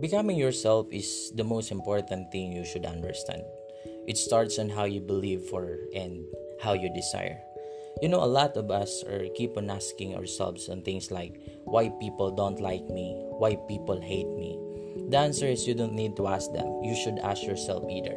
Becoming yourself is the most important thing you should understand. It starts on how you believe for and how you desire. You know, a lot of us are keep on asking ourselves on things like why people don't like me, why people hate me. The answer is you don't need to ask them. You should ask yourself either.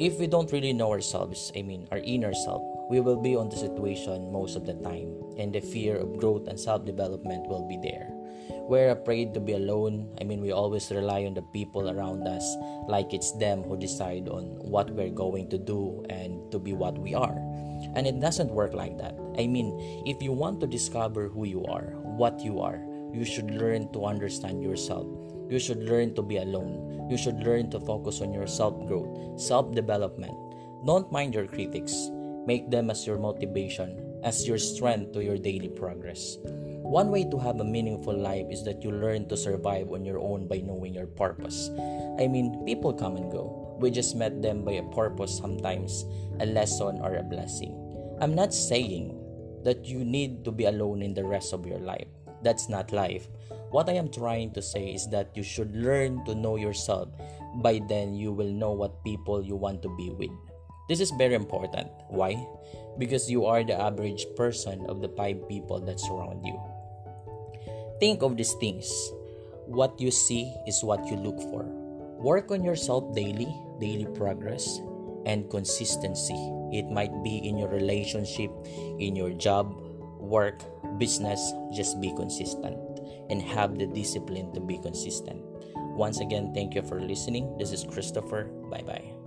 If we don't really know ourselves, I mean our inner self, we will be on the situation most of the time, and the fear of growth and self development will be there. We're afraid to be alone. I mean, we always rely on the people around us, like it's them who decide on what we're going to do and to be what we are. And it doesn't work like that. I mean, if you want to discover who you are, what you are, you should learn to understand yourself. You should learn to be alone. You should learn to focus on your self growth, self development. Don't mind your critics. Make them as your motivation, as your strength to your daily progress. One way to have a meaningful life is that you learn to survive on your own by knowing your purpose. I mean, people come and go. We just met them by a purpose sometimes, a lesson or a blessing. I'm not saying that you need to be alone in the rest of your life. That's not life. What I am trying to say is that you should learn to know yourself. By then, you will know what people you want to be with. This is very important. Why? Because you are the average person of the five people that surround you. Think of these things. What you see is what you look for. Work on yourself daily, daily progress, and consistency. It might be in your relationship, in your job, work, business. Just be consistent and have the discipline to be consistent. Once again, thank you for listening. This is Christopher. Bye bye.